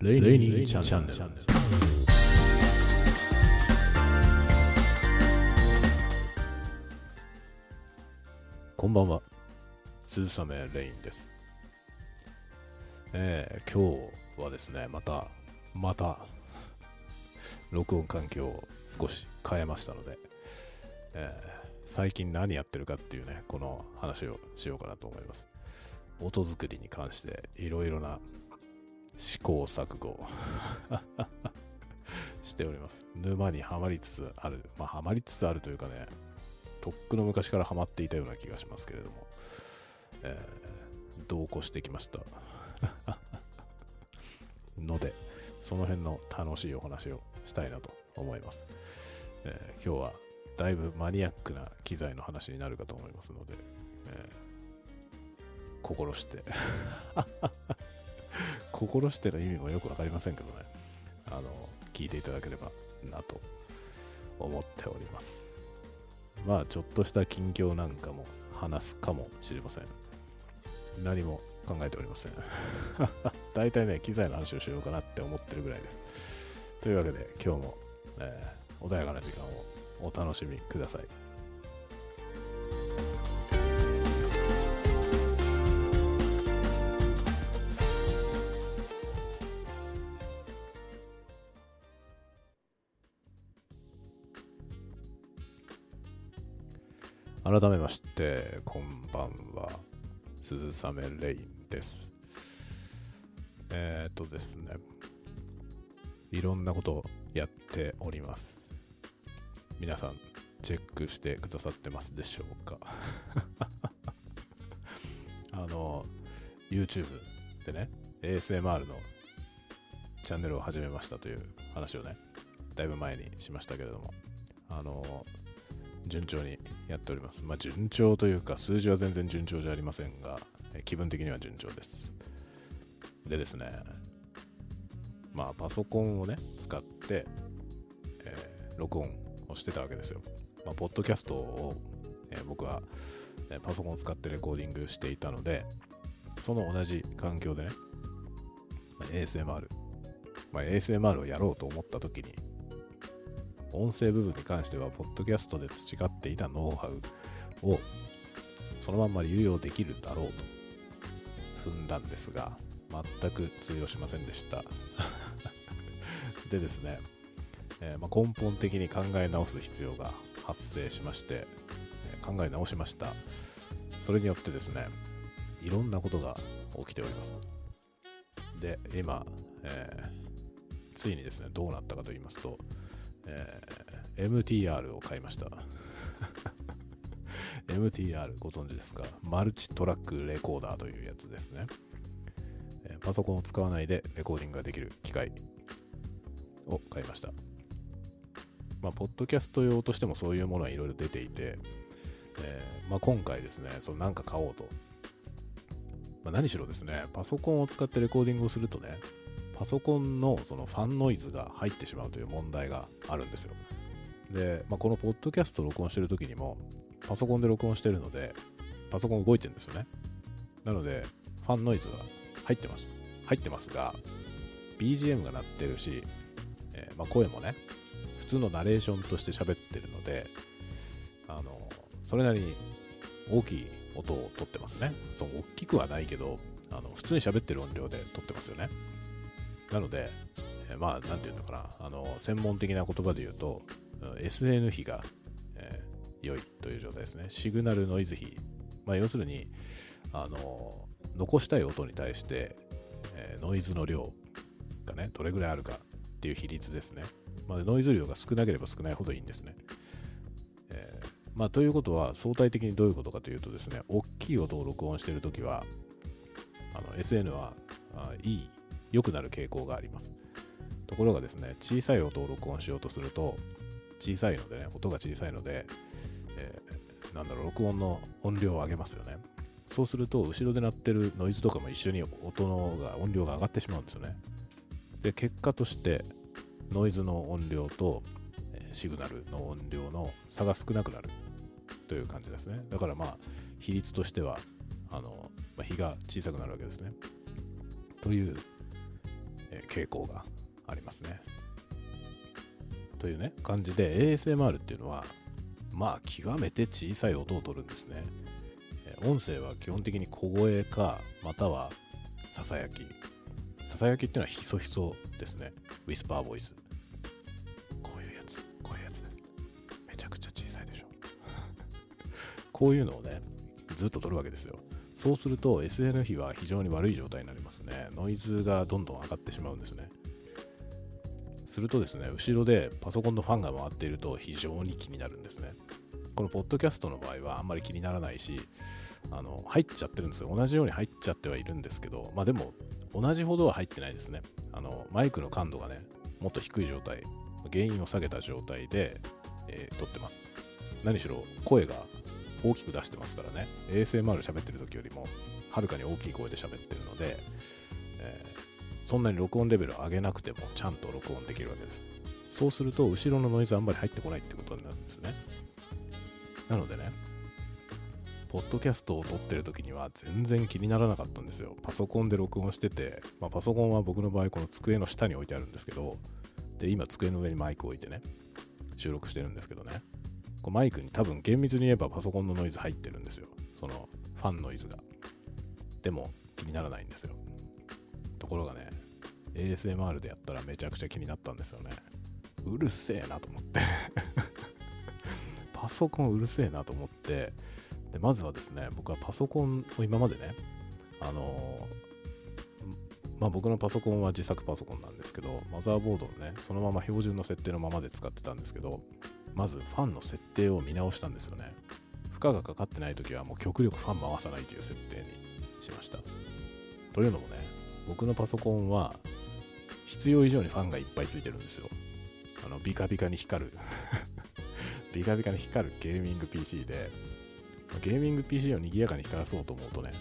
レイニーチャンネル。こんばんは、鈴雨レインです。えー、今日はですね、また、また、録音環境を少し変えましたので、えー最近何やってるかっていうね、この話をしようかなと思います。音作りに関していろいろな試行錯誤 しております。沼にはまりつつある。まあ、はまりつつあるというかね、とっくの昔からハマっていたような気がしますけれども、えー同行してきました。ので、その辺の楽しいお話をしたいなと思います。えー今日はだいぶマニアックな機材の話になるかと思いますので、えー心して 心しての意味もよくわかりませんけどね。あの聞いていただければなと思っております。まあちょっとした近況なんかも話すかもしれません。何も考えておりません。大体ね機材の話をしようかなって思ってるぐらいです。というわけで今日も、えー穏やかな時間をお楽しみください。改めましてこんばんは。鈴雨レインです。えー、っとですねいろんなことをやっております。皆さんチェックしてくださってますでしょうか？あの YouTube でね ASMR のチャンネルを始めましたという話をねだいぶ前にしましたけれどもあの順調にやっておりますまあ順調というか数字は全然順調じゃありませんが気分的には順調ですでですねまあパソコンをね使って、えー録音をしてたわけですよ。まあ、ポッドキャストを、えー僕は、えパソコンを使ってレコーディングしていたので、その同じ環境でね、ASMR、まあ、ASMR をやろうと思った時に、音声部分に関しては、ポッドキャストで培っていたノウハウをそのまんま流用できるだろうと踏んだんですが、全く通用しませんでした。でですね、えーまあ、根本的に考え直す必要が発生しまして、えー考え直しました。それによってですね、いろんなことが起きております。で、今、えーついにですね、どうなったかと言いますと、えー MTR を買いました。MTR ご存知ですか？マルチトラックレコーダーというやつですね。えーパソコンを使わないでレコーディングができる機械を買いました。まあ、ポッドキャスト用としてもそういうものはいろいろ出ていて、えーまあ、今回ですね、そのなんか買おうと。まあ、何しろですね、パソコンを使ってレコーディングをするとね、パソコンのそのファンノイズが入ってしまうという問題があるんですよ。で、まあ、このポッドキャスト録音してる時にも、パソコンで録音してるので、パソコン動いてるんですよね。なので、ファンノイズが入ってます。入ってますが、BGM が鳴ってるし、えーまあ、声もね、普通のナレーションとして喋ってるので、あの、それなりに大きい音を取ってますね。そう、大きくはないけど、あの、普通に喋ってる音量で撮ってますよね。なので、えーまあ、なんていうのかな、あの、専門的な言葉で言うと、SN 比が、えー良いという状態ですね。シグナルノイズ比。まあ、要するに、あの、残したい音に対して、えーノイズの量がね、どれぐらいあるかっていう比率ですね。まあ、ノイズ量が少なければ少ないほどいいんですね。えーまあ、ということは、相対的にどういうことかというとですね、大きい音を録音しているときは、SN はあいい、良くなる傾向があります。ところがですね、小さい音を録音しようとすると、小さいのでね、音が小さいので、えーなんだろう、録音の音量を上げますよね。そうすると、後ろで鳴ってるノイズとかも一緒に音のが音量が上がってしまうんですよね。で、結果として、ノイズの音量と、えシグナルの音量の差が少なくなるという感じですね。だからまあ、比率としては、あの、まあ、比が小さくなるわけですね。という、傾向がありますね。というね感じで ASMR っていうのはまあ極めて小さい音を取るんですね。音声は基本的に小声かまたはささやき。ささやきっていうのはひそひそですね。ウィスパーボイス。こういうやつ、こういうやつです。めちゃくちゃ小さいでしょ。こういうのをね、ずっと取るわけですよ。そうすると SN 比は非常に悪い状態になりますね。ノイズがどんどん上がってしまうんですね。するとですね、後ろでパソコンのファンが回っていると非常に気になるんですね。このポッドキャストの場合はあんまり気にならないし、あの入っちゃってるんですよ。同じように入っちゃってはいるんですけど、まあでも同じほどは入ってないですね。あのマイクの感度がね、もっと低い状態、原因を下げた状態で、えー、撮ってます。何しろ声が大きく出してますからね。ASMR 喋ってる時よりもはるかに大きい声で喋ってるので、えー、そんなに録音レベルを上げなくてもちゃんと録音できるわけです。そうすると後ろのノイズあんまり入ってこないってことになるんですね。なのでねポッドキャストを撮ってる時には全然気にならなかったんですよ。パソコンで録音してて、まあ、パソコンは僕の場合この机の下に置いてあるんですけどで今机の上にマイクを置いてね収録してるんですけどね。こうマイクに多分厳密に言えばパソコンのノイズ入ってるんですよ。そのファンノイズが。でも気にならないんですよ。ところがね、ASMR でやったらめちゃくちゃ気になったんですよね。うるせえなと思って パソコンうるせえなと思って、で、まずはですね、僕はパソコンを今までね、あのー、まあ僕のパソコンは自作パソコンなんですけど、マザーボードをね、そのまま標準の設定のままで使ってたんですけど、まずファンの設定を見直したんですよね。負荷がかかってない時はもう極力ファン回さないという設定にしました。というのもね僕のパソコンは必要以上にファンがいっぱいついてるんですよ。あのビカビカに光る。ビカビカに光るゲーミング PC でゲーミング PC を賑やかに光らそうと思うとね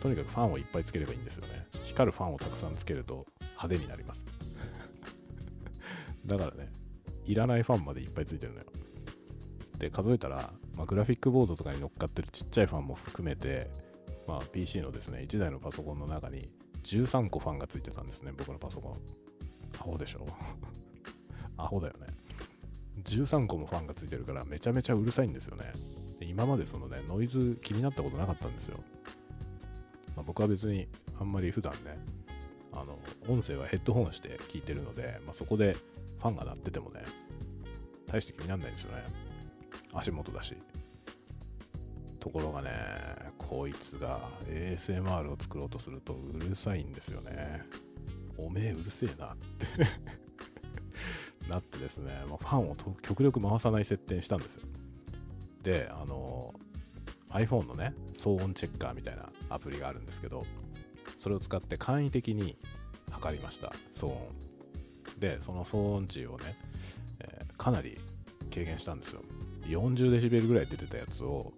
とにかくファンをいっぱいつければいいんですよね。光るファンをたくさんつけると派手になります。だからねいらないファンまでいっぱいついてるのよ。で、数えたら、まあ、グラフィックボードとかに乗っかってるちっちゃいファンも含めて、まあ、PC のですね、1台のパソコンの中に13個ファンがついてたんですね、僕のパソコン。アホでしょ？アホだよね。13個もファンがついてるからめちゃめちゃうるさいんですよね。で今までそのね、ノイズ気になったことなかったんですよ。まあ、僕は別にあんまり普段ね、あの、音声はヘッドホンして聞いてるので、まあ、そこでファンが鳴っててもね、大して気にならないんですよね。足元だし。ところがね、こいつが ASMR を作ろうとするとうるさいんですよね。おめえうるせえなって なってですね、まあ、ファンを極力回さない設定にしたんですよ。で、あの、iPhone のね、騒音チェッカーみたいなアプリがあるんですけど、それを使って簡易的に測りました、騒音。でその騒音値をね、えー、かなり軽減したんですよ。40デシベルぐらい出てたやつを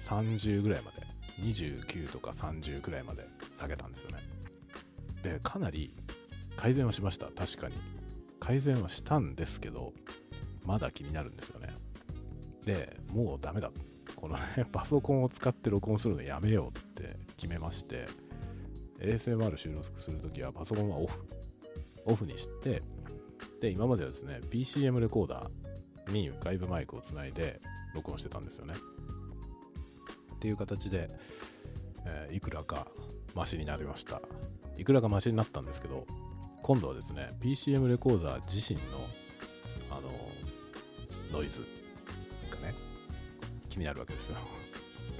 30ぐらいまで29とか30ぐらいまで下げたんですよね。でかなり改善はしました。確かに。改善はしたんですけどまだ気になるんですよね。でもうダメだ。このね パソコンを使って録音するのやめようって決めまして ASMR 収録するときはパソコンはオフ。オフにして、で、今まではですね、PCM レコーダーに外部マイクをつないで録音してたんですよね。っていう形で、えー、いくらかマシになりました。いくらかマシになったんですけど、今度はですね、PCM レコーダー自身の、あの、ノイズがね、気になるわけですよ。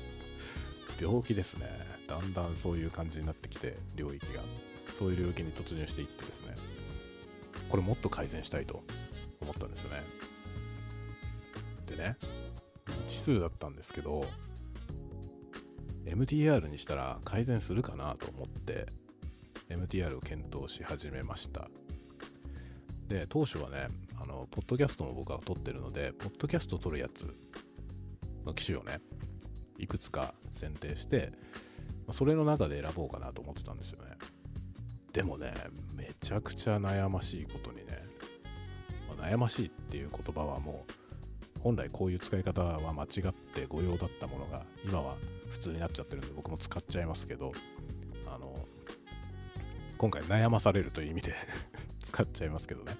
病気ですね。だんだんそういう感じになってきて、領域が。そういう領域に突入していってですね、これもっと改善したいと思ったんですよね。でね、未知数だったんですけど、MTR にしたら改善するかなと思って、MTR を検討し始めました。で、当初はね、あの、ポッドキャストも僕は撮ってるので、ポッドキャスト撮るやつの機種をね、いくつか選定して、それの中で選ぼうかなと思ってたんですよね。でもね、めちゃくちゃ悩ましいことにね、まあ、悩ましいっていう言葉はもう、本来こういう使い方は間違って誤用だったものが、今は普通になっちゃってるんで僕も使っちゃいますけど、あの、今回悩まされるという意味で 使っちゃいますけどね。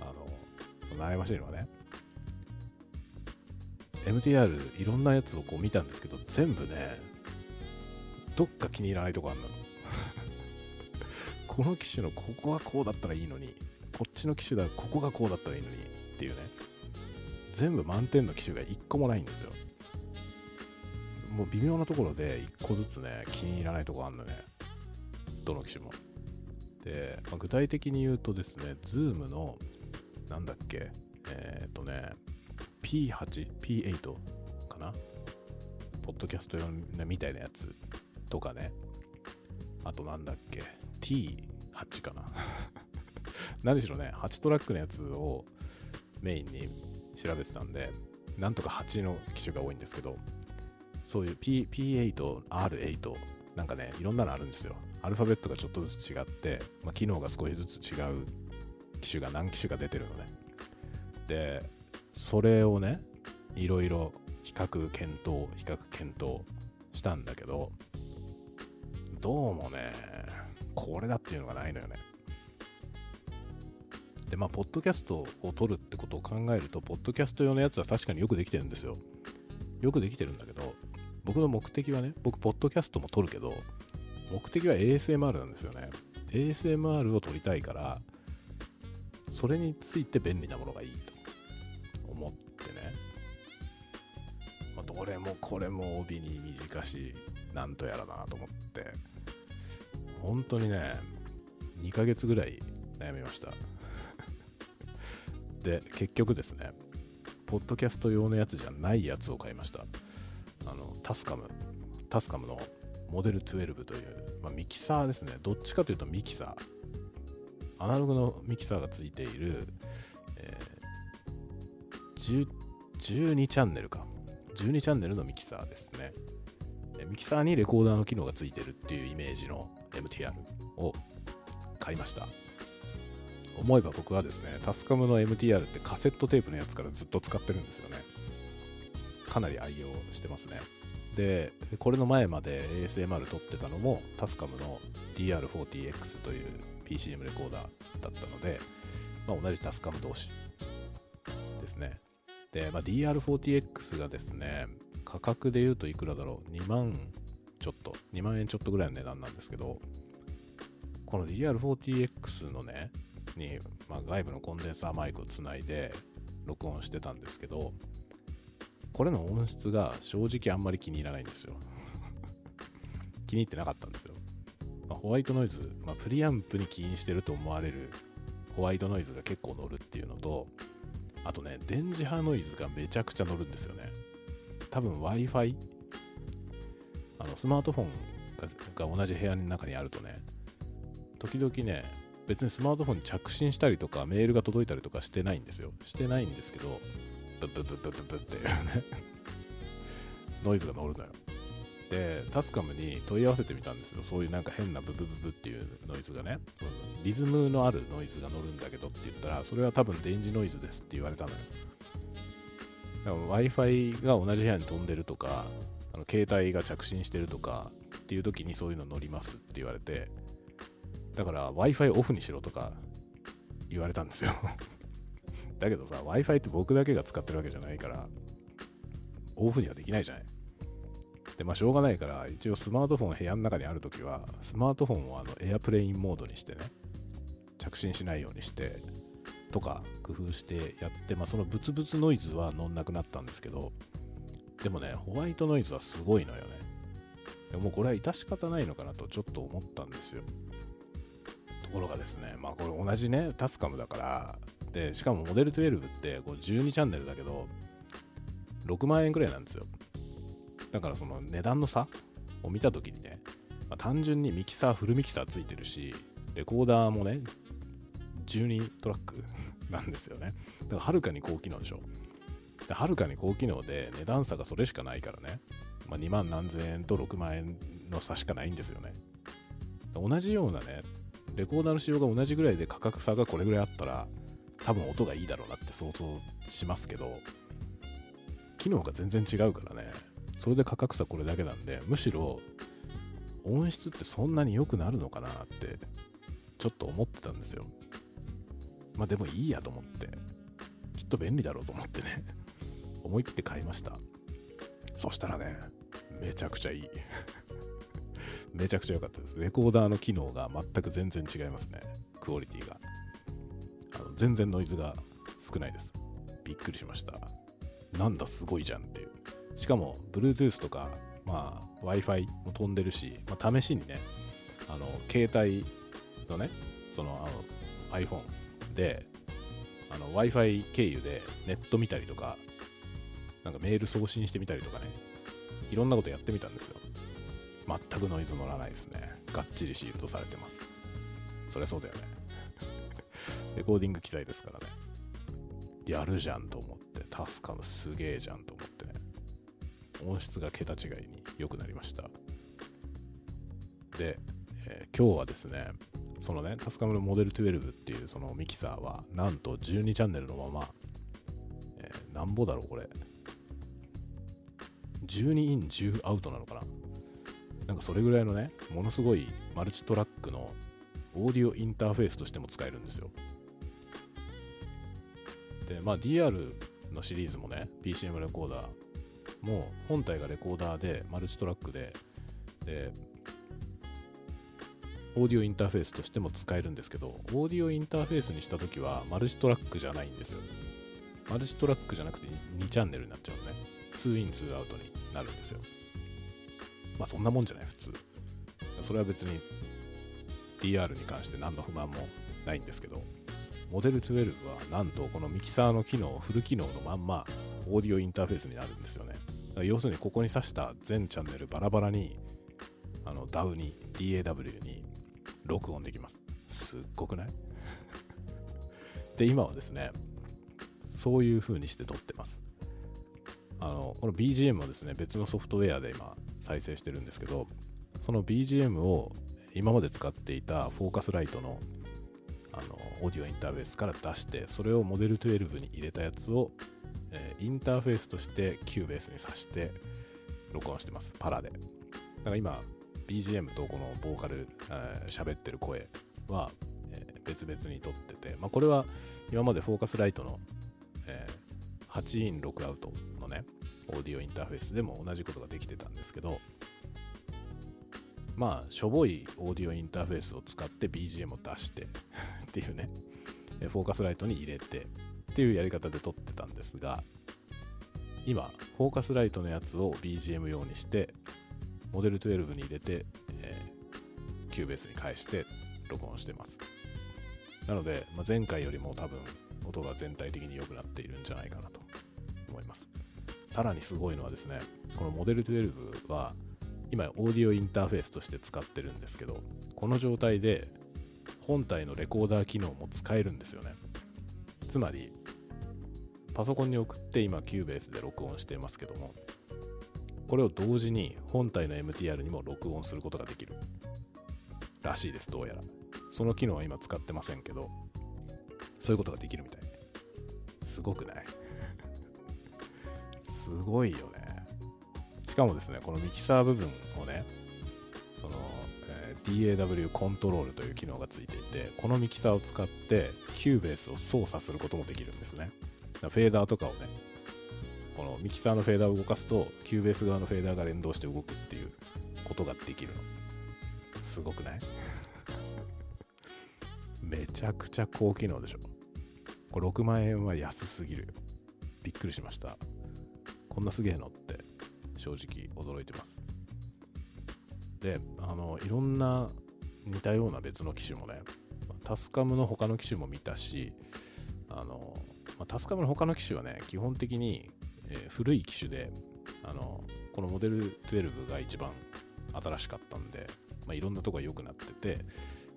あの、その悩ましいのはね、MTR いろんなやつをこう見たんですけど、全部ね、どっか気に入らないとこあんの。この機種のここがこうだったらいいのに、こっちの機種だここがこうだったらいいのにっていうね、全部満点の機種が1個もないんですよ。もう微妙なところで1個ずつね、気に入らないとこあんのね。どの機種も。で、まあ、具体的に言うとですね、Zoom の、なんだっけ、えっ、ー、とね、P8、P8 かな？ポッドキャスト用みたいなやつとかね。あとなんだっけ、T8 かな 何しろね、8トラックのやつをメインに調べてたんで、なんとか8の機種が多いんですけど、そういう P P8、R8、なんかね、いろんなのあるんですよ。アルファベットがちょっとずつ違って、まあ、機能が少しずつ違う機種が何機種か出てるのね。で、それをね、いろいろ比較検討、比較検討したんだけど、どうもね、これだっていうのがないのよね。で、まあ、ポッドキャストを撮るってことを考えると、ポッドキャスト用のやつは確かによくできてるんですよ。よくできてるんだけど、僕の目的はね、僕、ポッドキャストも撮るけど、目的は ASMR なんですよね。ASMR を撮りたいから、それについて便利なものがいいと思ってね。まあ、どれもこれも帯に短し、なんとやらなと思って、本当にね、2ヶ月ぐらい悩みました。で、結局ですね、ポッドキャスト用のやつじゃないやつを買いました。あの、タスカム。タスカムのモデル12という、まあ、ミキサーですね。どっちかというとミキサー。アナログのミキサーがついている、えー、12チャンネルか。12チャンネルのミキサーですね。ミキサーにレコーダーの機能がついてるっていうイメージの MTR を買いました。思えば僕はですね、タスカムの MTR ってカセットテープのやつからずっと使ってるんですよね。かなり愛用してますね。で、これの前まで ASMR 撮ってたのも、タスカムの DR40X という PCM レコーダーだったので、まあ、同じタスカム同士ですね。で、まあ、DR40X がですね、価格で言うといくらだろう ?2 万ちょっと、2万円ちょっとぐらいの値段なんですけど、この DR40X のね、に、まあ、外部のコンデンサーマイクをつないで録音してたんですけど、これの音質が正直あんまり気に入らないんですよ。気に入ってなかったんですよ。まあ、ホワイトノイズ、まあ、プリアンプに起因してると思われるホワイトノイズが結構乗るっていうのと、あとね、電磁波ノイズがめちゃくちゃ乗るんですよね。多分 Wi-Fi、あのスマートフォンが同じ部屋の中にあるとね、時々ね、別にスマートフォンに着信したりとかメールが届いたりとかしてないんですよ。してないんですけど、ブッブッブッブッブッブっていうねノイズが乗るのよ。で、タスカムに問い合わせてみたんですよ。そういうなんか変なブブブブっていうノイズがね、リズムのあるノイズが乗るんだけどって言ったら、それは多分電磁ノイズですって言われたのよ。Wi-Fi が同じ部屋に飛んでるとか、の携帯が着信してるとかっていう時にそういうの乗りますって言われて、だから Wi-Fi オフにしろとか言われたんですよ だけどさ、Wi-Fi って僕だけが使ってるわけじゃないから、オフにはできないじゃない。で、まあしょうがないから、一応スマートフォン部屋の中にあるときは、スマートフォンをあのエアプレインモードにしてね、着信しないようにして、とか工夫してやって、まあそのブツブツノイズは乗んなくなったんですけど、でもね、ホワイトノイズはすごいのよね。でもこれは致し方ないのかなとちょっと思ったんですよ。ところがですね、まあこれ同じね、タスカムだから、で、しかもモデル12ってこう12チャンネルだけど、6万円くらいなんですよ。だからその値段の差を見たときにね、まあ、単純にミキサー、フルミキサーついてるし、レコーダーもね、12トラック なんですよね。だからはるかに高機能でしょ。はるかに高機能で値段差がそれしかないからね。まあ、2万何千円と6万円の差しかないんですよね。同じようなね、レコーダーの仕様が同じぐらいで価格差がこれぐらいあったら、多分音がいいだろうなって想像しますけど、機能が全然違うからね、それで価格差これだけなんで、むしろ音質ってそんなに良くなるのかなってちょっと思ってたんですよ。まあでもいいやと思って、きっと便利だろうと思ってね、思い切って買いました。そしたらね、めちゃくちゃいい。めちゃくちゃ良かったです。レコーダーの機能が全く全然違いますね。クオリティが。あの全然ノイズが少ないです。びっくりしました。なんだすごいじゃんっていう。しかも、Bluetooth とか、まあ、Wi-Fi も飛んでるし、まあ、試しにね、あの、携帯のね、その、あの、iPhone で、Wi-Fi 経由でネット見たりとか、なんかメール送信してみたりとかね、いろんなことやってみたんですよ。全くノイズ乗らないですね。がっちりシールドされてます。そりゃそうだよね。レコーディング機材ですからね。やるじゃんと思って、助かるすげえじゃんと思ってね。音質が桁違いに良くなりました。で、えー、今日はですね、そのね、タスカムのモデル12っていうそのミキサーは、なんと12チャンネルのまま、えー、なんぼだろう、これ。12イン10アウトなのかな？なんかそれぐらいのね、ものすごいマルチトラックのオーディオインターフェースとしても使えるんですよ。で、まあ DR のシリーズもね、PCM レコーダーも本体がレコーダーでマルチトラックで、で、オーディオインターフェースとしても使えるんですけど、オーディオインターフェースにしたときはマルチトラックじゃないんですよ。マルチトラックじゃなくて2チャンネルになっちゃうのね。2イン2アウトになるんですよ。まあそんなもんじゃない、普通。それは別に DR に関して何の不満もないんですけど、モデル12はなんとこのミキサーの機能、フル機能のまんまオーディオインターフェースになるんですよね。要するにここに挿した全チャンネルバラバラにあの DAW に DAW に録音できます。すっごくない？で、今はですね、そういう風にして撮ってます。あの、この BGM はですね、別のソフトウェアで今再生してるんですけど、その BGM を今まで使っていた Focusrite のあのオーディオインターフェースから出してそれを Model 12に入れたやつを、えー、インターフェースとして Cubase に挿して録音してます。パラで。だから今 BGM とこのボーカル喋、えー、ってる声は、えー、別々に撮ってて、まあ、これは今まで Focusrite の、えー、8 in 6アウトのねオーディオインターフェースでも同じことができてたんですけどまあ、しょぼいオーディオインターフェースを使って BGM を出して っていうね、 Focusrite に入れてっていうやり方で撮ってたんですが、今、 Focusrite のやつを BGM 用にして、 Model 12に入れて、えー、 Cubase に返して録音してます。なので、まあ、前回よりも多分音が全体的に良くなっているんじゃないかなと思います。さらにすごいのはですね、このモデル12は今オーディオインターフェースとして使ってるんですけどこの状態で本体のレコーダー機能も使えるんですよねつまりパソコンに送って今 Cubase で録音していますけどもこれを同時に本体の MTR にも録音することができるらしいですどうやらその機能は今使ってませんけどそういうことができるみたいすごくない？すごいよねしかもですね、このミキサー部分をね、その、えー、DAW コントロールという機能がついていて、このミキサーを使って Cubase を操作することもできるんですね。フェーダーとかをね、このミキサーのフェーダーを動かすと、 Cubase 側のフェーダーが連動して動くっていうことができるの。すごくない？めちゃくちゃ高機能でしょ。これ6万円は安すぎる。びっくりしました。こんなすげえのって正直驚いてます。で、あの、いろんな似たような別の機種もね、タスカムの他の機種も見たし、あの、まあ、タスカムの他の機種はね、基本的に、えー、古い機種で、あの、この Model 12が一番新しかったんで、まあ、いろんなとこが良くなってて、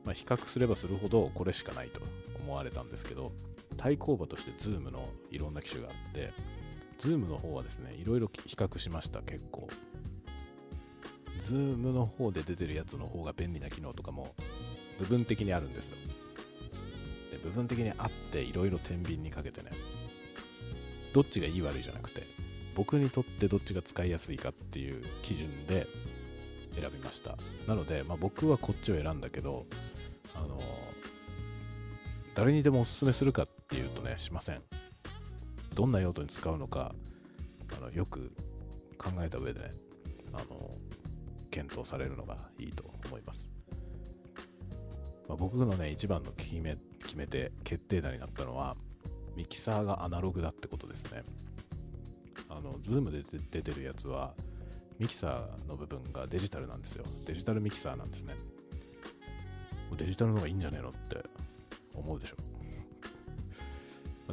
まあ、比較すればするほどこれしかないと思われたんですけど、対抗馬として Zoom のいろんな機種があって、 Zoom の方はですね、いろいろ比較しました、結構。 Zoom の方で出てるやつの方が便利な機能とかも部分的にあるんですよ。で部分的にあっていろいろ天秤にかけてね、どっちがいい悪いじゃなくて、僕にとってどっちが使いやすいかっていう基準で選びました。なので、まあ、僕はこっちを選んだけど、あの誰にでもおすすめするかっていうとねしません。どんな用途に使うのかあのよく考えた上でねあの検討されるのがいいと思います、まあ、僕のね一番の決め決めて決定打になったのはミキサーがアナログだってことですね。あの Zoom で出てるやつはミキサーの部分がデジタルなんですよ。デジタルミキサーなんですね。デジタルの方がいいんじゃねえのって思うでしょ。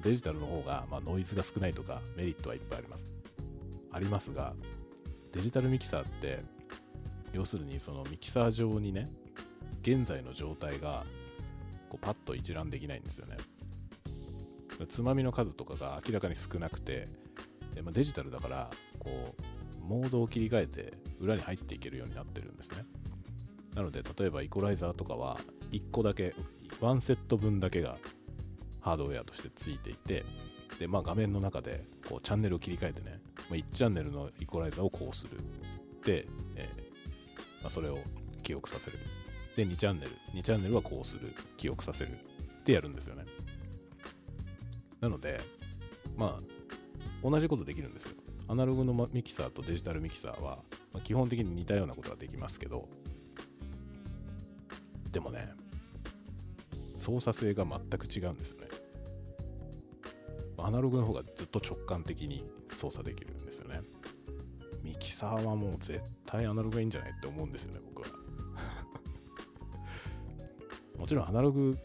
デジタルの方が、まあ、ノイズが少ないとかメリットはいっぱいあります。ありますがデジタルミキサーって要するにそのミキサー上にね現在の状態がこうパッと一覧できないんですよね。つまみの数とかが明らかに少なくてで、まあ、デジタルだからこうモードを切り替えて裏に入っていけるようになってるんですね。なので例えばイコライザーとかは1個だけ1セット分だけがハードウェアとしてついていてで、まあ、画面の中でこうチャンネルを切り替えてね、まあ、1チャンネルのイコライザーをこうする。で、えー、まあ、それを記憶させる。で2チャンネル。2チャンネルはこうする。記憶させる。ってやるんですよね。なのでまあ同じことできるんですよ。アナログのミキサーとデジタルミキサーは、まあ、基本的に似たようなことができますけどでもね操作性が全く違うんですよね。アナログの方がずっと直感的に操作できるんですよね。ミキサーはもう絶対アナログがいいんじゃないって思うんですよね僕は。もちろんアナログ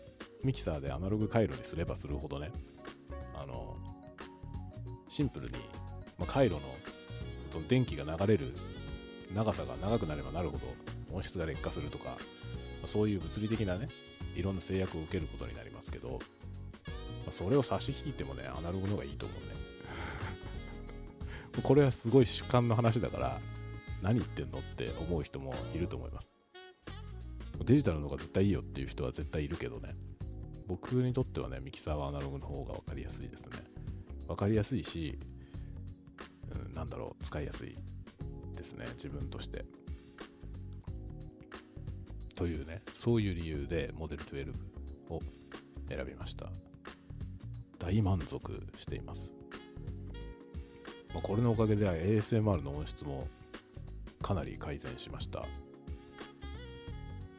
ミキサーでアナログ回路にすればするほどね。あのシンプルに、まあ、回路のその電気が流れる長さが長くなればなるほど音質が劣化するとか、まあ、そういう物理的なねいろんな制約を受けることになりますけど、まあ、それを差し引いてもねアナログの方がいいと思うね。これはすごい主観の話だから何言ってんのって思う人もいると思います。デジタルの方が絶対いいよっていう人は絶対いるけどね。僕にとってはねミキサーはアナログの方が分かりやすいですね。分かりやすいし、うん、なんだろう使いやすいですね自分としてというねそういう理由でモデル12を選びました。大満足しています、まあ、これのおかげで ASMR の音質もかなり改善しました。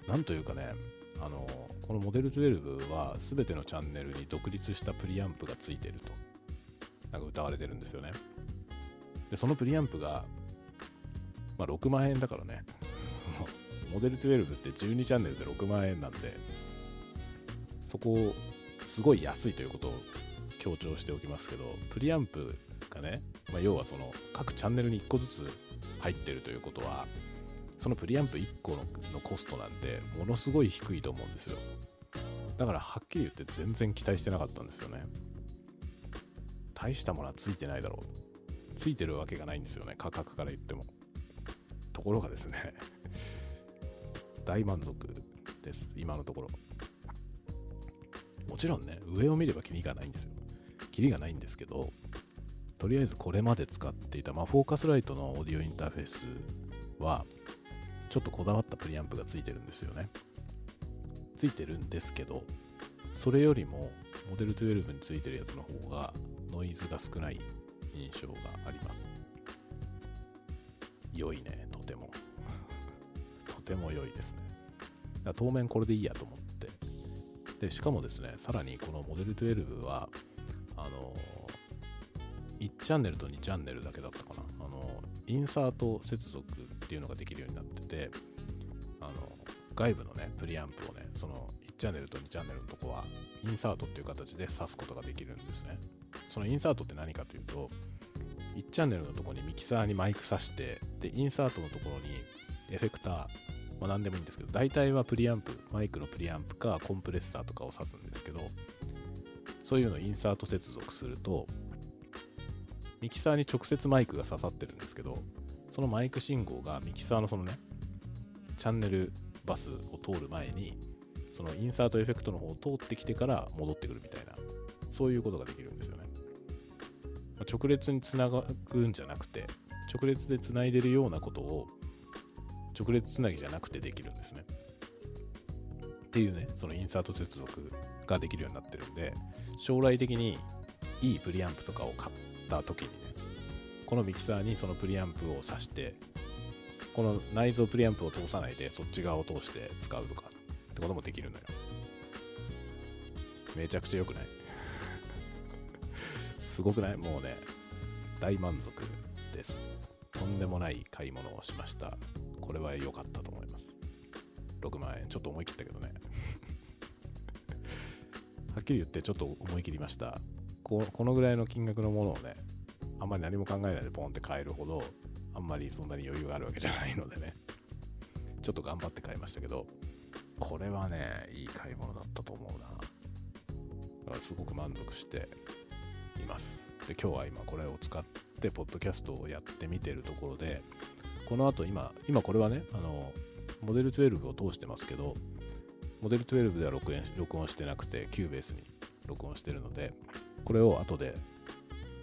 なんというかねあのこのモデル12は全てのチャンネルに独立したプリアンプがついてると。なんか歌われてるんですよね。でそのプリアンプが、まあ、6万円だからね。モデル12って12チャンネルで6万円なんでそこをすごい安いということを強調しておきますけどプリアンプがね、まあ、要はその各チャンネルに1個ずつ入ってるということはそのプリアンプ1個ののコストなんてものすごい低いと思うんですよ。だからはっきり言って全然期待してなかったんですよね。大したものはついてないだろう。ついてるわけがないんですよね価格から言っても。ところがですね大満足です今のところもちろんね上を見ればキリがないんですよキリがないんですけどとりあえずこれまで使っていた、まあ、フォーカスライトのオーディオインターフェースはちょっとこだわったプリアンプがついてるんですよね。ついてるんですけど、それよりもモデル12についてるやつの方がノイズが少ない印象があります。良いね、とても。ても良いですね。だ当面これでいいやと思って。で、しかもですね、さらにこのモデル12は、あの1チャンネルと2チャンネルだけだったかな。あのインサート接続っていうのができるようになっててあの外部のねプリアンプをねその1チャンネルと2チャンネルのとこはインサートっていう形で挿すことができるんですねそのインサートって何かというと1チャンネルのとこにミキサーにマイク挿してでインサートのところにエフェクターまあ何でもいいんですけど大体はプリアンプマイクのプリアンプかコンプレッサーとかを挿すんですけどそういうのをインサート接続するとミキサーに直接マイクが刺さってるんですけどそのマイク信号がミキサーのそのね、チャンネルバスを通る前に、そのインサートエフェクトの方を通ってきてから戻ってくるみたいな、そういうことができるんですよね。まあ、直列につなぐんじゃなくて、直列でつないでるようなことを、直列つなぎじゃなくてできるんですね。っていうね、そのインサート接続ができるようになってるんで将来的にいいプリアンプとかを買った時にねこのミキサーにそのプリアンプを挿してこの内蔵プリアンプを通さないでそっち側を通して使うとかってこともできるのよ。めちゃくちゃ良くない？すごくない？もうね大満足です。とんでもない買い物をしました。これは良かったと思います。6万円ちょっと思い切ったけどね。はっきり言ってちょっと思い切りました。このぐらいの金額のものをねあんまり何も考えないでポンって買えるほどあんまりそんなに余裕があるわけじゃないのでね。ちょっと頑張って買いましたけどこれはねいい買い物だったと思うな。だからすごく満足しています。で今日は今これを使ってポッドキャストをやってみてるところでこの後今今これはねあのモデル12を通してますけどモデル12では録音録音してなくて Q ベースに録音してるのでこれを後で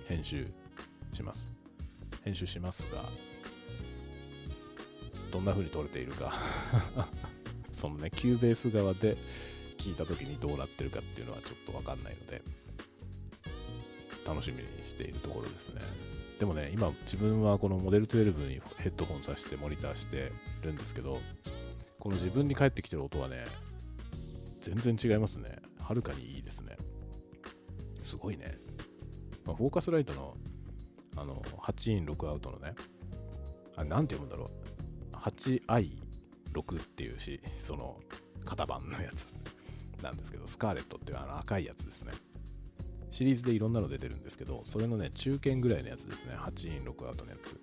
編集します。編集しますがどんな風に撮れているか。そのね Q ベース側で聞いた時にどうなってるかっていうのはちょっとわかんないので楽しみにしているところですね。でもね今自分はこのモデル12にヘッドホンさしてモニターしてるんですけどこの自分に返ってきてる音はね全然違いますね。はるかにいいですね。すごいね、まあ、フォーカスライトのあの8イン6アウトのねあなんて読むんだろう。8i6 っていうしその型番のやつなんですけどスカーレットっていうあの赤いやつですね。シリーズでいろんなの出てるんですけど、それのね、中堅ぐらいのやつですね。8イン6アウトのやつ。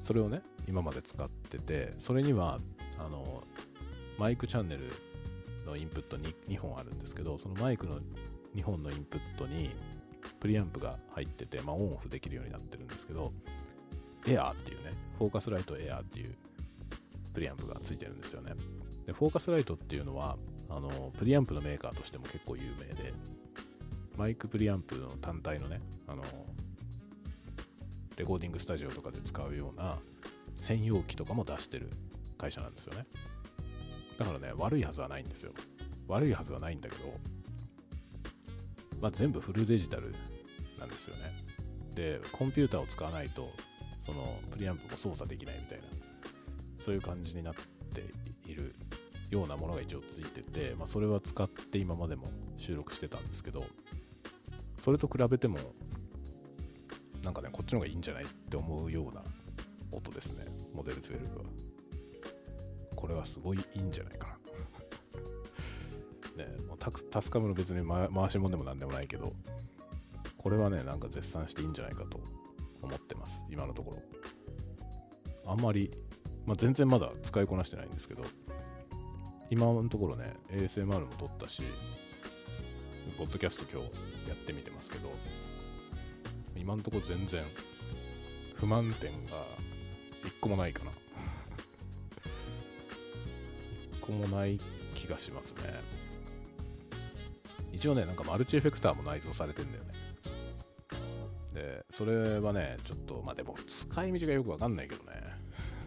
それをね、今まで使ってて、それには、あの、マイクチャンネルのインプットに 2, 本あるんですけど、そのマイクの2本のインプットに、プリアンプが入ってて、まあ、オンオフできるようになってるんですけど、エアーっていうね、フォーカスライトエアーっていうプリアンプがついてるんですよね。で、 Focusrite っていうのは、あの、プリアンプのメーカーとしても結構有名で、マイクプリアンプの単体のね、あの、レコーディングスタジオとかで使うような専用機とかも出してる会社なんですよね。だからね、悪いはずはないんですよ。悪いはずはないんだけど、まあ、全部フルデジタルなんですよね。で、コンピューターを使わないと、そのプリアンプも操作できないみたいな、そういう感じになっているようなものが一応ついてて、まあ、それは使って今までも収録してたんですけど、それと比べても、なんかね、こっちの方がいいんじゃないって思うような音ですね、モデル12は。これはすごいいいんじゃないかな。ね、もうタタスカムの別に回しもんでもなんでもないけど、これはね、なんか絶賛していいんじゃないかと思ってます、今のところ。あんまり、まあ、全然まだ使いこなしてないんですけど、今のところね、ASMR も撮ったし、ポッドキャスト今日やってみてますけど、今のところ全然不満点が一個もないかな。一個もない気がしますね。一応ね、なんかマルチエフェクターも内蔵されてんだよね。で、それはね、ちょっと、まあでも使い道がよくわかんないけどね。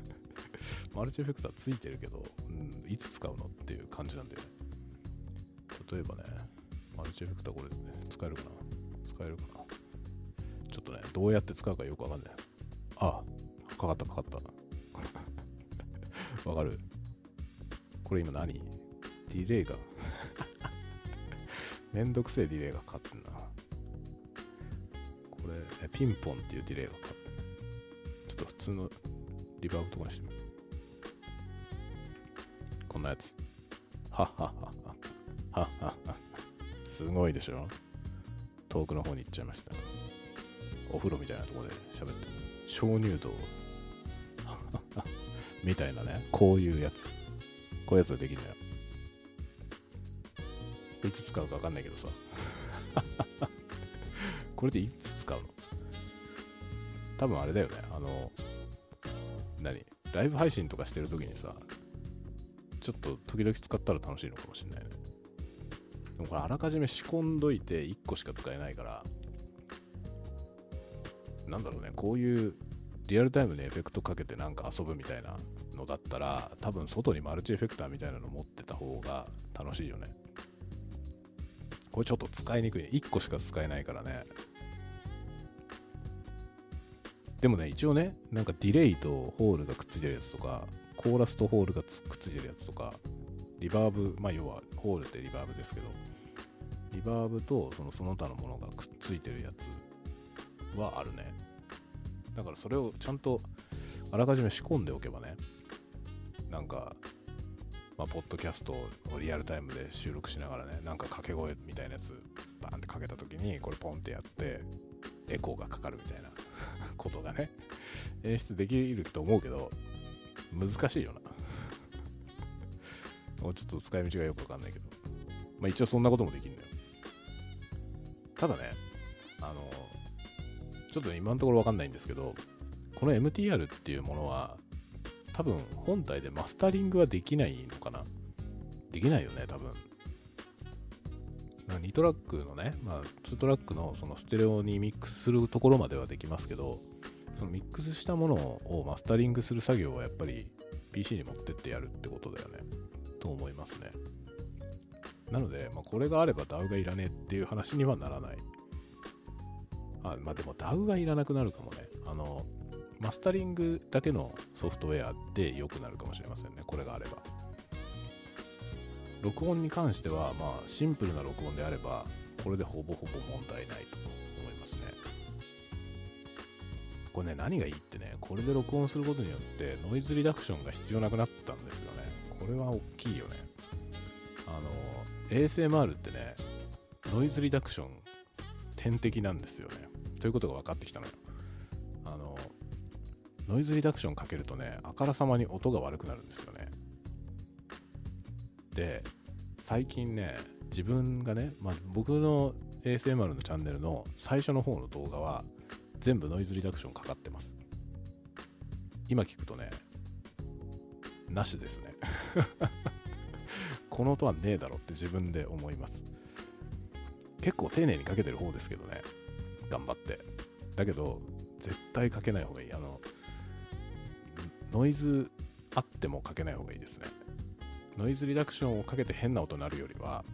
マルチエフェクターついてるけど、うん、いつ使うのっていう感じなんだよね。例えばね、マルチエフェクターこれ、ね、使えるかな使えるかなちょっとね、どうやって使うかよくわかんない。ああ、かかったかかった。わかる？これ今何？ディレイが めんどくせえディレイがかかってんな。これ、ピンポンっていうディレイがかかってちょっと普通のリバーブとかにしてみる。こんなやつ。はっはっはっは。ははっは。すごいでしょ？遠くの方に行っちゃいました。お風呂みたいなところで喋って鍾乳洞 みたいなね、こういうやつ。こういうやつができるのよ。いつ使うかわかんないけどさ。これでいつ使うの？多分あれだよね。あの、何？ライブ配信とかしてる時にさ、ちょっと時々使ったら楽しいのかもしれないね。でもこれあらかじめ仕込んどいて1個しか使えないから、なんだろうね、こういうリアルタイムでエフェクトかけてなんか遊ぶみたいなのだったら、多分外にマルチエフェクターみたいなの持ってた方が楽しいよね。これちょっと使いにくい。1個しか使えないからね。でもね、一応ね、なんかディレイとホールがくっついてるやつとか、コーラスとホールがくっついてるやつとか、リバーブ、まあ要はホールってリバーブですけど、リバーブとそのその他のものがくっついてるやつはあるね。だからそれをちゃんとあらかじめ仕込んでおけばね、なんか、まあ、ポッドキャストをリアルタイムで収録しながらね、なんか掛け声みたいなやつ、バーンってかけた時に、これポンってやって、エコーがかかるみたいなことがね、演出できると思うけど、難しいよな。ちょっと使い道がよくわかんないけど。まあ一応そんなこともできるんだよ。ただね、あの、ちょっと今のところわかんないんですけど、この MTR っていうものは、多分本体でマスタリングはできないのかな？できないよね、多分。2トラックのね、まあ、2トラックのそのステレオにミックスするところまではできますけど、そのミックスしたものをマスタリングする作業はやっぱり PC に持ってってやるってことだよね。と思いますね。なので、まあ、これがあれば DAW がいらねえっていう話にはならない。あまあでも DAW がいらなくなるかもね。あの、マスタリングだけのソフトウェアで良くなるかもしれませんね。これがあれば。録音に関しては、まあ、シンプルな録音であれば、これでほぼほぼ問題ないと思いますね。これね、何がいいってね、これで録音することによって、ノイズリダクションが必要なくなったんですよね。これは大きいよね。あの、ASMR ってね、ノイズリダクション、天敵なんですよね。ということが分かってきたのよ。あの、ノイズリダクションかけるとね、あからさまに音が悪くなるんですよね。で、最近ね、自分がね、まあ、僕の ASMR のチャンネルの最初の方の動画は全部ノイズリダクションかかってます。今聞くとね、なしですね。この音はねえだろって自分で思います。結構丁寧にかけてる方ですけどね。頑張って。だけど、絶対かけない方がいい。あの、ノイズあってもかけない方がいいですね。ノイズリダクションをかけて変な音になるよりは、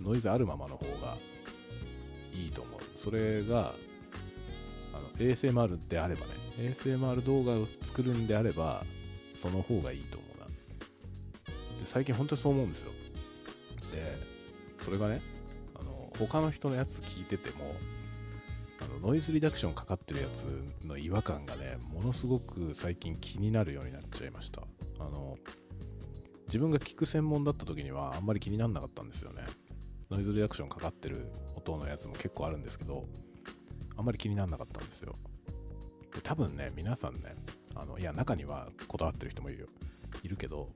ノイズあるままの方がいいと思う。それが、あの、ASMR であればね、ASMR 動画を作るんであれば、その方がいいと思うな。で、最近本当にそう思うんですよ。で、それがね、あの、他の人のやつ聞いてても、あのノイズリダクションかかってるやつの違和感がね、ものすごく最近気になるようになっちゃいました。あの、自分が聞く専門だった時にはあんまり気にならなかったんですよね。ノイズリダクションかかってる音のやつも結構あるんですけど、あんまり気にならなかったんですよ。で多分ね、皆さんね、あのいや、中にはこだわってる人もいるよ。いるけど、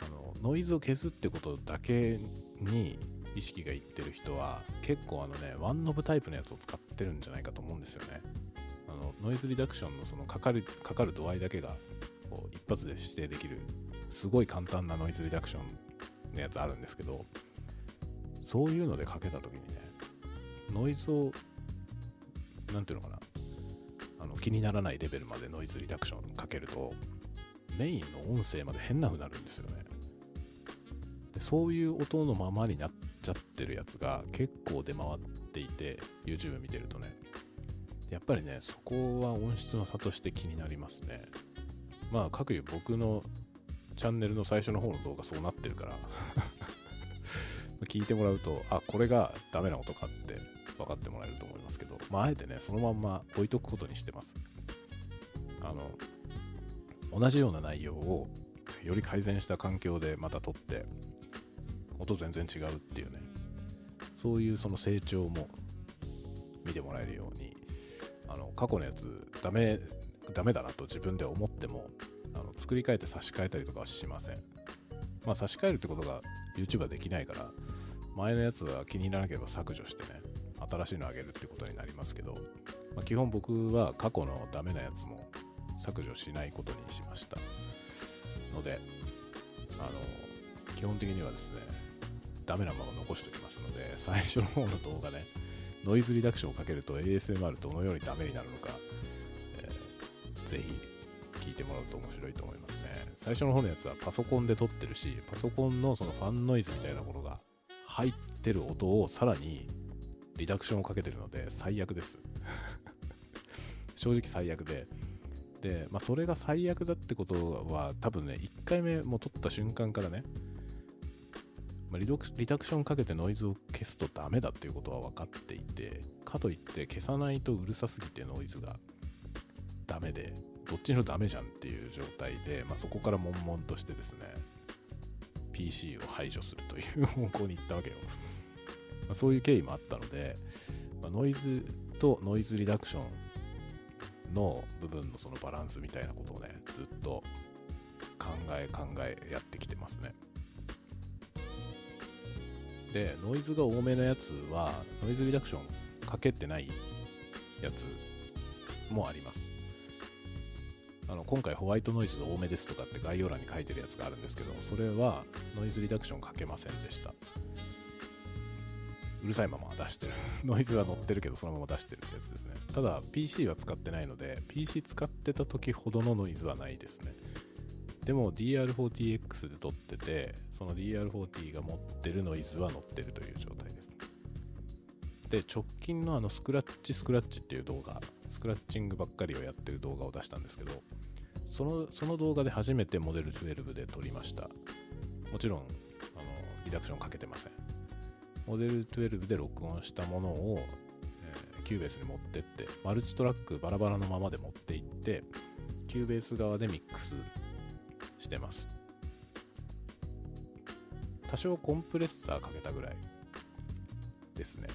あのノイズを消すってことだけに意識がいってる人は、結構あのね、ワンノブタイプのやつを使ってるんじゃないかと思うんですよね。あのノイズリダクションのそのかかるかかる度合いだけがこう一発で指定できるすごい簡単なノイズリダクションのやつあるんですけど、そういうのでかけたときにね、ノイズを、なんていうのかな、気にならないレベルまでノイズリダクションかけると、メインの音声まで変な風になるんですよね。でそういう音のままになっちゃってるやつが結構出回っていて、YouTube 見てるとね。やっぱりね、そこは音質の差として気になりますね。まあ、各いう僕のチャンネルの最初の方の動画そうなってるから 聞いてもらうと、あ、これがダメな音かって分かってもらえると思いますけど、まあ、あえてね、そのまんま置いとくことにしてます。あの、同じような内容をより改善した環境でまた撮って、音全然違うっていうね、そういうその成長も見てもらえるように、あの、過去のやつダメ、ダメだなと自分で思っても、あの作り変えて差し替えたりとかはしません。まあ差し替えるってことが YouTube はできないから、前のやつは気に入らなければ削除してね、新しいのあげるってことになりますけど、まあ、基本僕は過去のダメなやつも削除しないことにしました。ので、あの、基本的にはですね、ダメなまま残しておきますので、最初の方の動画ね、ノイズリダクションをかけると ASMR どのようにダメになるのか、えー、ぜひ聞いてもらうと面白いと思いますね。最初の方のやつはパソコンで撮ってるし、パソコンのそのファンノイズみたいなものが入っててる音をさらにリダクションをかけてるので最悪です。正直最悪で。で、まあ、それが最悪だってことは多分ね1回目も撮った瞬間からね、まあ、リリダクションかけてノイズを消すとダメだっていうことは分かっていてかといって消さないとうるさすぎてノイズがダメでどっちのダメじゃんっていう状態で、まあ、そこから悶々としてですね PC を排除するという方向に行ったわけよ、まあ、そういう経緯もあったので、まあ、ノイズとノイズリダクションの部分のそのバランスみたいなことをねずっと考え考えやってきてますね。でノイズが多めのやつはノイズリダクションかけてないやつもあります。あの今回ホワイトノイズ多めですとかって概要欄に書いてるやつがあるんですけどそれはノイズリダクションかけませんでした。うるさいまま出してる。ノイズは乗ってるけどそのまま出してるってやつですね。ただ PC は使ってないので PC 使ってた時ほどのノイズはないですね。でも DR40X で撮っててその DR40 が持ってるノイズは乗ってるという状態です。で直近のあのスクラッチスクラッチっていう動画スクラッチングばっかりをやってる動画を出したんですけどそのその動画で初めて Model 12で撮りました。もちろんあのリダクションかけてません。 Model 12で録音したものを、えー、 Cubase に持ってってマルチトラックバラバラのままで持っていってCubase 側でミックスしてます多少コンプレッサーかけたぐらいですね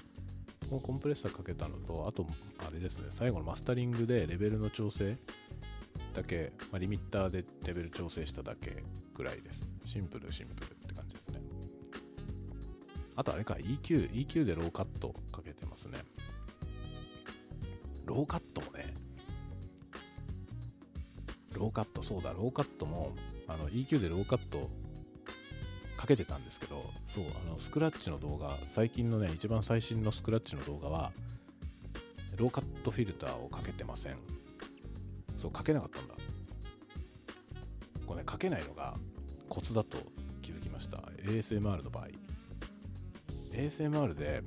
このコンプレッサーかけたのとあとあれですね最後のマスタリングでレベルの調整だけ、まあ、リミッターでレベル調整しただけぐらいです。シンプル、シンプル。あとあれか、EQ、EQ でローカットかけてますね。ローカットもね、ローカット、そうだ、ローカットも、あの EQ でローカットかけてたんですけど、そう、あの、スクラッチの動画、最近のね、一番最新のスクラッチの動画は、ローカットフィルターをかけてません。そうかけなかったんだこれねかけないのがコツだと気づきました ASMR の場合 ASMR で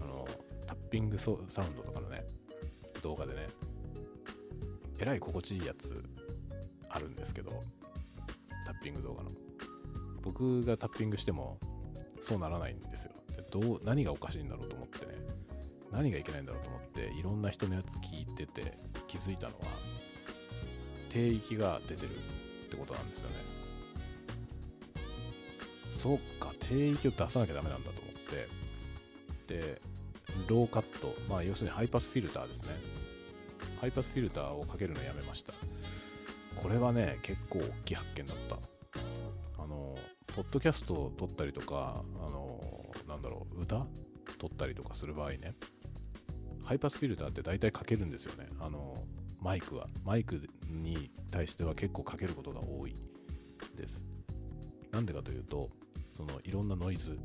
あのタッピングサウンドとかのね動画でねえらい心地いいやつあるんですけどタッピング動画の。僕がタッピングしてもそうならないんですよ。でどう何がおかしいんだろうと思ってね何がいけないんだろうと思っていろんな人のやつ聞いてて気づいたのは低域が出てるってことなんですよね。そっか低域を出さなきゃダメなんだと。ってでローカットまあ要するにハイパスフィルターですね。ハイパスフィルターをかけるのやめました。これはね結構大きい発見だった。あのポッドキャストを録ったりとかあのなんだろう歌録ったりとかする場合ねハイパスフィルターって大体かけるんですよね。あのマイクは。マイクに対しては結構かけることが多いです。なんでかというとそのいろんなノイズ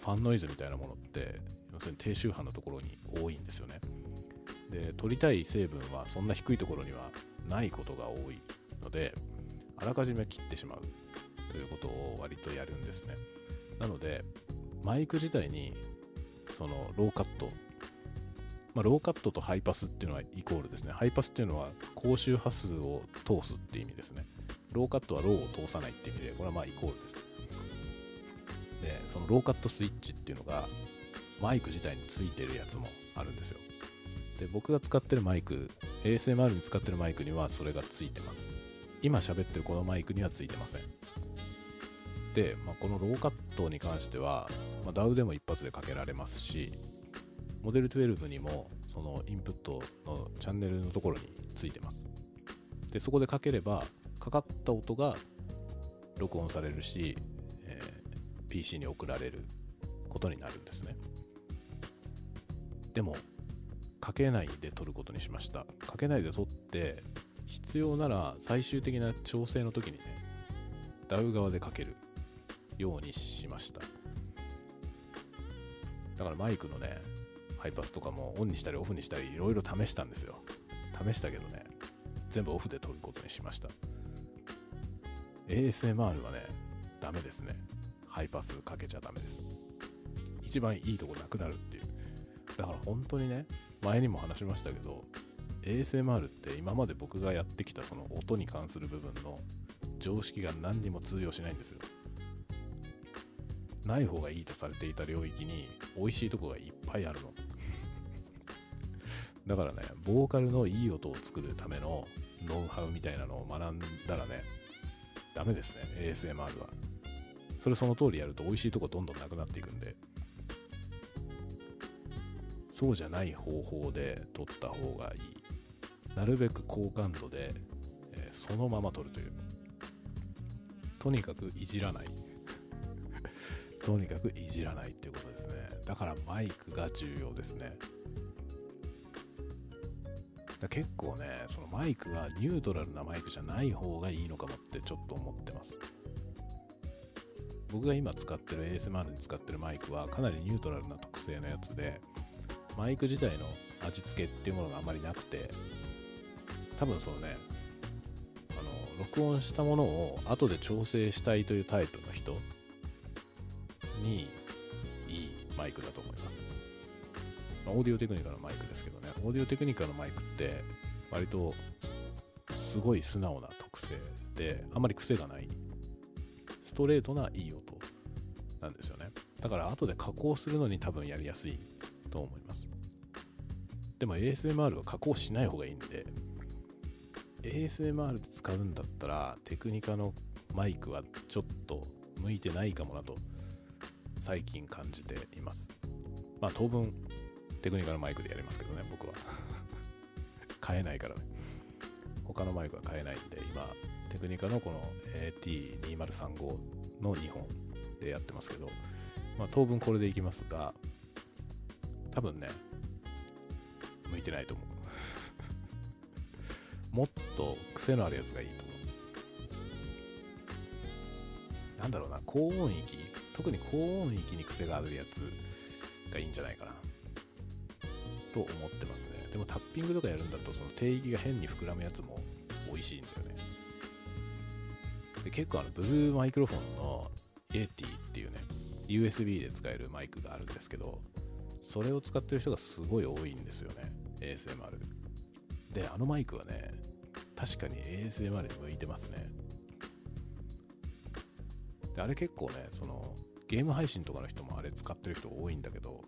ファンノイズみたいなものって要するに低周波のところに多いんですよねで取りたい成分はそんな低いところにはないことが多いのであらかじめ切ってしまうということを割とやるんですねなのでマイク自体にそのローカットまあ、ローカットとハイパスっていうのはイコールですね。ハイパスっていうのは高周波数を通すって意味ですね。ローカットはローを通さないって意味で、これはまあイコールです。で、そのローカットスイッチっていうのがマイク自体についてるやつもあるんですよ。で、僕が使ってるマイク、ASMR に使ってるマイクにはそれがついてます。今喋ってるこのマイクにはついてません。で、まあ、このローカットに関しては、まあ、DAW でも一発でかけられますし、モデル12にもそのインプットのチャンネルのところについてます。で、そこでかければ、かかった音が録音されるし、PC に送られることになるんですね。でも、かけないで撮ることにしました。かけないで撮って、必要なら最終的な調整の時にね、DAW 側でかけるようにしました。だからマイクのね、ハイパスとかもオンにしたりオフにしたりいろいろ試したんですよ。試したけどね、全部オフで撮ることにしました。ASMR はね、ダメですね。ハイパスかけちゃダメです。一番いいとこなくなるっていう。だから本当にね前にも話しましたけど ASMR って今まで僕がやってきたその音に関する部分の常識が何にも通用しないんですよ。ない方がいいとされていた領域に美味しいとこがいっぱいあるの。だからねボーカルのいい音を作るためのノウハウみたいなのを学んだらねダメですね ASMR は。それその通りやると美味しいとこどんどんなくなっていくんで。そうじゃない方法で撮った方がいい。なるべく高感度で、えー、そのまま撮るという。とにかくいじらない。とにかくいじらないっていうことですね。だからマイクが重要ですね。だ結構ねそのマイクはニュートラルなマイクじゃない方がいいのかもってちょっと思ってます。僕が今使ってる ASMR に使ってるマイクはかなりニュートラルな特性のやつでマイク自体の味付けっていうものがあまりなくて多分そのねあの録音したものを後で調整したいというタイプの人にいいマイクだと思います、まあ、オーディオテクニカのマイクですけどね。オーディオテクニカのマイクって割とすごい素直な特性であまり癖がない。ストレートないい音なんですよね。だから後で加工するのに多分やりやすいと思います。でも ASMR は加工しない方がいいんで ASMR で使うんだったらテクニカのマイクはちょっと向いてないかもなと最近感じています。まあ当分テクニカのマイクでやりますけどね僕は。買えないからね。他のマイクは買えないんで今テクニカのこの AT2035 の2本でやってますけどまあ当分これでいきますが多分ね向いてないと思う。もっと癖のあるやつがいいと思う。なんだろうな高音域特に高音域に癖があるやつがいいんじゃないかな。と思ってますね。でもタッピングとかやるんだとその低域が変に膨らむやつも美味しいんだよね。で結構あのブルーマイクロフォンのイエティっていうね USB で使えるマイクがあるんですけどそれを使ってる人がすごい多いんですよね ASMR であのマイクはね確かに ASMR に向いてますね。であれ結構ねそのゲーム配信とかの人もあれ使ってる人多いんだけど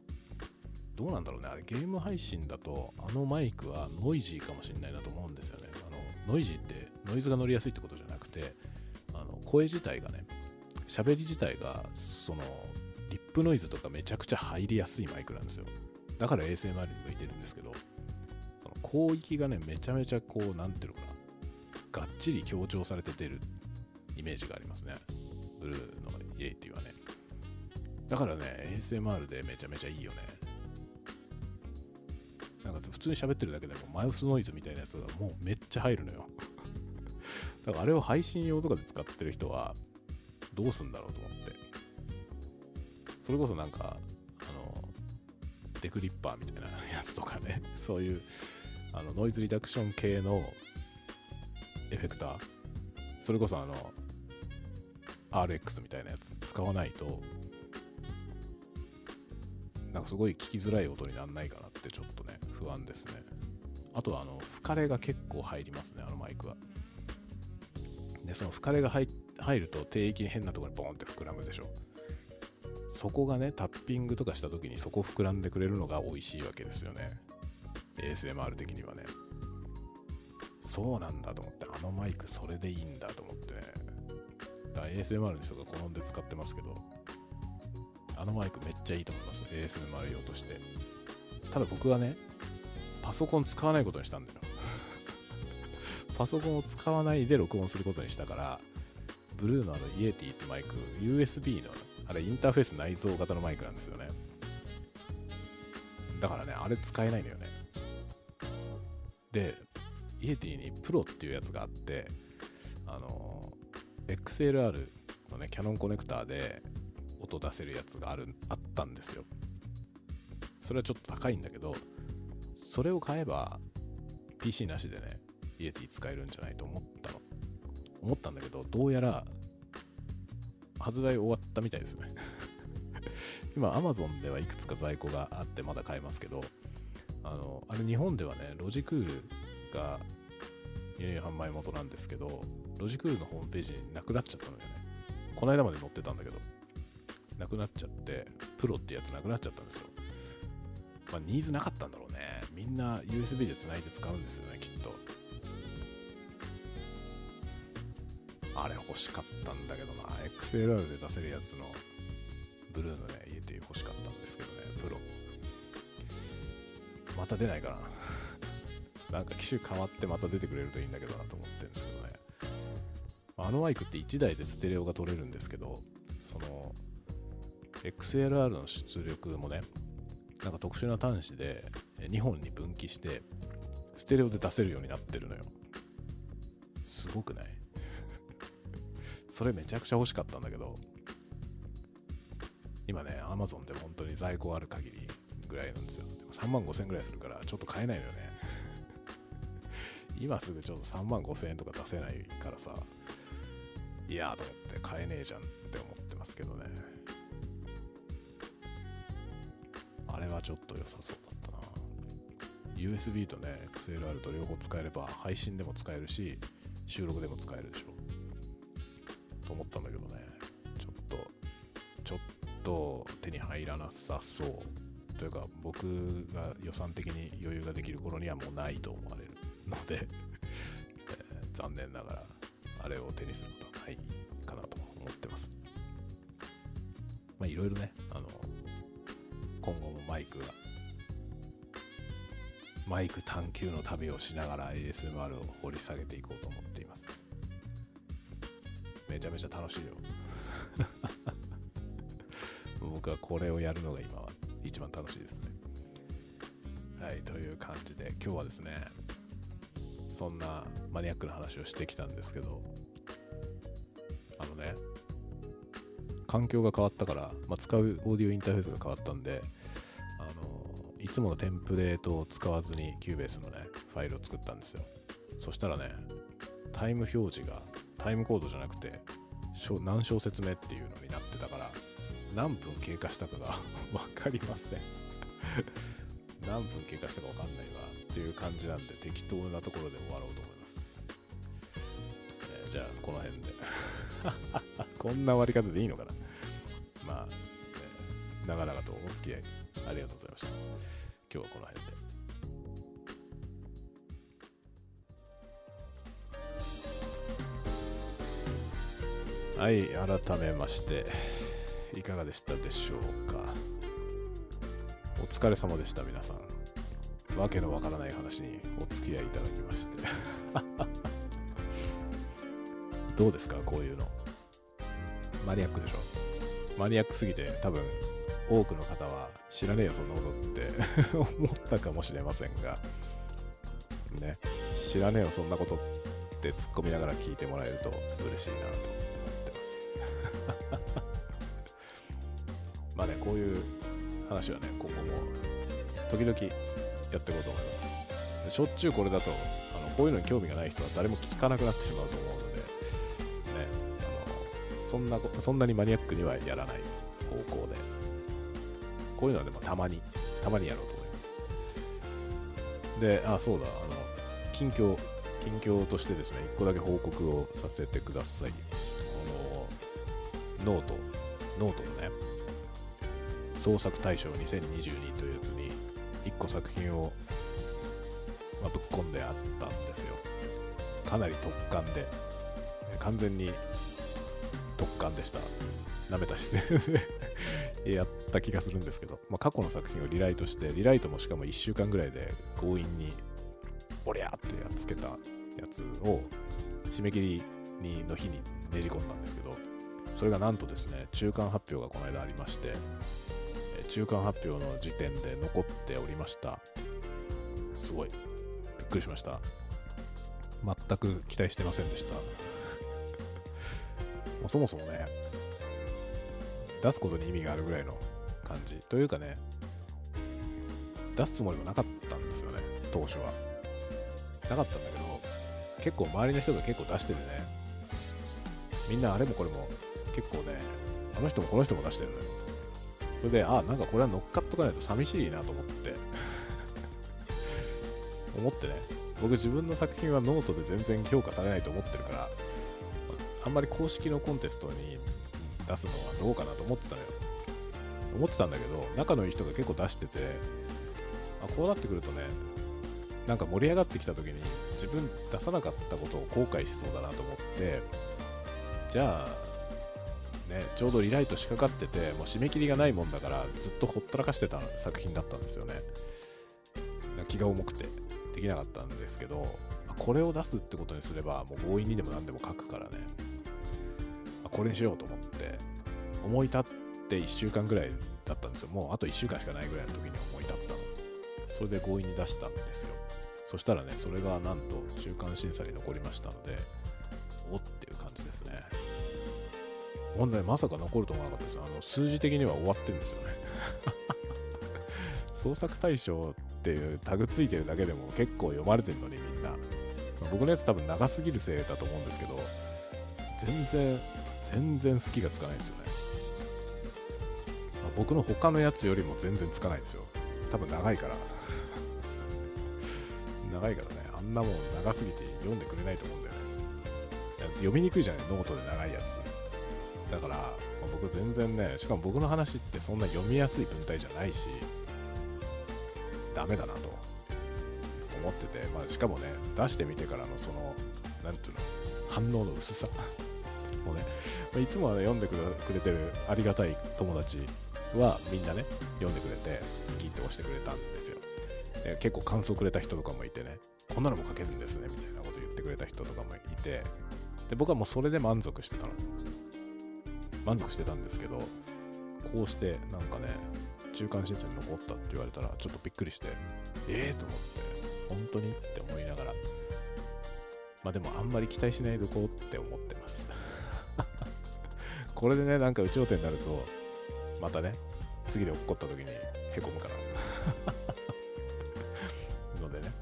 どうなんだろうねあれゲーム配信だとあのマイクはノイジーかもしれないなと思うんですよね。あのノイジーってノイズが乗りやすいってことじゃなくての声自体がね喋り自体がそのリップノイズとかめちゃくちゃ入りやすいマイクなんですよだから ASMR に向いてるんですけどその広域がね、めちゃめちゃこう、なんていうのかな、がっちり強調されて出るイメージがありますね。ブルーのイエイティはね。だからね、ASMR でめちゃめちゃいいよね。なんか普通に喋ってるだけでもマウスノイズみたいなやつがもうめっちゃ入るのよ。だからあれを配信用とかで使ってる人はどうすんだろうと思って。それこそなんか、あの、デクリッパーみたいなやつとかね、そういうあのノイズリダクション系のエフェクター。それこそあの RX みたいなやつ使わないとなんかすごい聞きづらい音にならないかなってちょっとね不安ですね。あとはあの吹かれが結構入りますねあのマイクは。でその吹かれが入ると定域に変なところにボンって膨らむでしょ。そこがねタッピングとかした時にそこ膨らんでくれるのが美味しいわけですよね。ASMR 的にはね。そうなんだと思ってあのマイクそれでいいんだと思って。ねだから ASMR の人が好んで使ってますけどあのマイクめっちゃいいと思います。ASMR 用として。ただ僕はねパソコン使わないことにしたんだよ。パソコンを使わないで録音することにしたからブルーのあのイエティってマイク USB のあれインターフェース内蔵型のマイクなんですよねだからねあれ使えないのよねで、イエティにプロっていうやつがあって、あの、XLR のね、キャノンコネクターで音出せるやつがある、あったんですよ。それはちょっと高いんだけど、それを買えば PC なしでね、イエティ使えるんじゃないと思ったの。思ったんだけど、どうやら発売終わったみたいですね 今 Amazon ではいくつか在庫があってまだ買えますけど、あの、あれ日本ではね、ロジクールが輸入販売元なんですけど、ロジクールのホームページになくなっちゃったのよね。この間まで載ってたんだけど、なくなっちゃって、プロってやつなくなっちゃったんですよ。まあ、ニーズなかったんだろうね。みんな USB で繋いで使うんですよね、きっと。あれ欲しかったんだけどな。XLR で出せるやつのブルーのね、イエティ欲しかったんですけどね、プロ。また出ないかな。なんか機種変わってまた出てくれるといいんだけどなと思ってるんですけどね。あのマイクって1台でステレオが取れるんですけど、その、XLR の出力もね、なんか特殊な端子で2本に分岐して、ステレオで出せるようになってるのよ。すごくない？それめちゃくちゃ欲しかったんだけど、今ね、Amazon で本当に在庫ある限りぐらいなんですよ。でも3万5000円ぐらいするから、ちょっと買えないのよね。今すぐちょっと3万5000円とか出せないからさ、いやーと思って買えねえじゃんって思ってますけどね。あれはちょっと良さそうだったな。USB とね、XLR と両方使えれば配信でも使えるし、収録でも使えるでしょ。と思ったんだけどね。ちょっと、ちょっと手に入らなさそう。というか、僕が予算的に余裕ができる頃にはもうないと思われるので えー、残念ながら、あれを手にすることはないかなと思ってます。まあ、いろいろね、あの、今後もマイクが、マイク探求の旅をしながら ASMR を掘り下げていこうと思って。めちゃめちゃ楽しいよ。僕はこれをやるのが今は一番楽しいですね。はい、という感じで今日はですね、そんなマニアックな話をしてきたんですけど、あのね、環境が変わったから、まあ、使うオーディオインターフェースが変わったんで、あのいつものテンプレートを使わずに Cubase のね、ファイルを作ったんですよ。そしたらね、タイム表示がタイムコードじゃなくて、何小節目っていうのになってたから、何分経過したかが わかりません 何分経過したかわかんないわっていう感じなんで適当なところで終わろうと思います。えー、じゃあ、この辺で こんな終わり方でいいのかなまあ、えー、長々とお付き合いありがとうございました。今日はこの辺で。はい、改めまして、いかがでしたでしょうか？お疲れ様でした、皆さん。わけのわからない話にお付き合いいただきまして。どうですか、こういうの。マニアックでしょ？マニアックすぎて、多分、多くの方は知らねえよ、そんなことって 思ったかもしれませんが、ね、知らねえよ、そんなことって突っ込みながら聞いてもらえると嬉しいなとまあね、こういう話はね、今後も時々やっていこうと思います。しょっちゅうこれだと、あのこういうのに興味がない人は誰も聞かなくなってしまうと思うので、ね、あのそんなそんなにマニアックにはやらない方向で、こういうのはでもたまに、たまにやろうと思います。で、あ、そうだ、あの、近況、近況としてですね、1個だけ報告をさせてください。 note、note のね、創作大賞2022というやつに、1個作品を、ま、ぶっ込んであったんですよ。かなり特感で、完全に特感でした。舐めた姿勢で やった気がするんですけど、まあ、過去の作品をリライトして、リライトもしかも1週間ぐらいで強引に、おりゃってやっつけたやつを、締め切りにの日にねじ込んだんですけど、それがなんとですね、中間発表がこの間ありまして、中間発表の時点で残っておりました。すごい。びっくりしました。全く期待してませんでした。そもそもね、出すことに意味があるぐらいの感じ。というかね、出すつもりもなかったんですよね、当初は。なかったんだけど、結構周りの人が結構出してるね。みんなあれもこれも結構ね、あの人もこの人も出してるのよ。それであなんかこれは乗っかっとかないと寂しいなと思って。思ってね。僕自分の作品はノートで全然評価されないと思ってるからあんまり公式のコンテストに出すのはどうかなと思ってたのよ。思ってたんだけど仲のいい人が結構出しててあこうなってくるとねなんか盛り上がってきた時に自分出さなかったことを後悔しそうだなと思ってじゃあねちょうどリライト仕掛かっててもう締め切りがないもんだからずっとほったらかしてた作品だったんですよね。気が重くてできなかったんですけどこれを出すってことにすればもう強引にでも何でも書くからね。これにしようと思って思い立って1週間ぐらいだったんですよ。もうあと1週間しかないぐらいの時に思い立ったの。それで強引に出したんですよ。そしたらねそれがなんと中間審査に残りましたのでおっていう感じですね。ほんでまさか残ると思わなかったですあの数字的には終わってるんですよね。創作大賞っていうタグついてるだけでも結構読まれてるのにみんな。僕のやつ多分長すぎるせいだと思うんですけど全然全然好きがつかないんですよね、まあ、僕の他のやつよりも全然つかないんですよ。多分長いから。長いからね。あんなもん長すぎて読んでくれないと思うんだよね。読みにくいじゃないノートで長いやつ。だから、まあ、僕全然ねしかも僕の話ってそんな読みやすい文体じゃないしダメだなと思ってて、まあ、しかもね出してみてからのその何ていうの反応の薄さ もね、まあ、いつもは、ね、読んでくれてるありがたい友達はみんなね読んでくれて好きって押してくれたんですよ。で結構感想くれた人とかもいてねこんなのも書けるんですねみたいなこと言ってくれた人とかもいてで僕はもうそれで満足してたの。満足してたんですけどこうしてなんかね中間審査に残ったって言われたらちょっとびっくりしてええー、と思って本当にって思いながら。まあでもあんまり期待しないでこうって思ってます。これでねなんか有頂天になるとまたね次で起こった時にへこむから。のでね、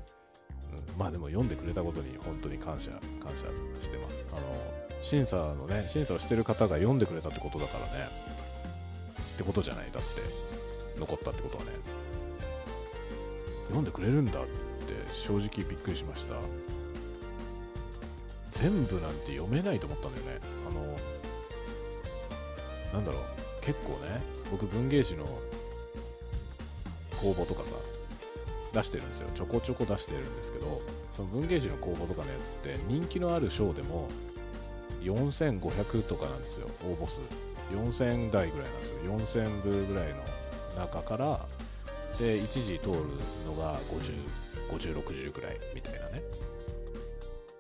うん、まあでも読んでくれたことに本当に感謝感謝してます。あの審査のね審査をしてる方が読んでくれたってことだからね。ってことじゃない？だって残ったってことはね。読んでくれるんだって正直びっくりしました。全部なんて読めないと思ったんだよね。あのなんだろう。結構ね僕文芸誌の公募とかさ出してるんですよ。ちょこちょこ出してるんですけどその文芸誌の公募とかのやつって人気のある賞でも4500とかなんですよ応募数4000台ぐらいなんですよ。4000部ぐらいの中からで一時通るのが505060ぐらいみたいなね。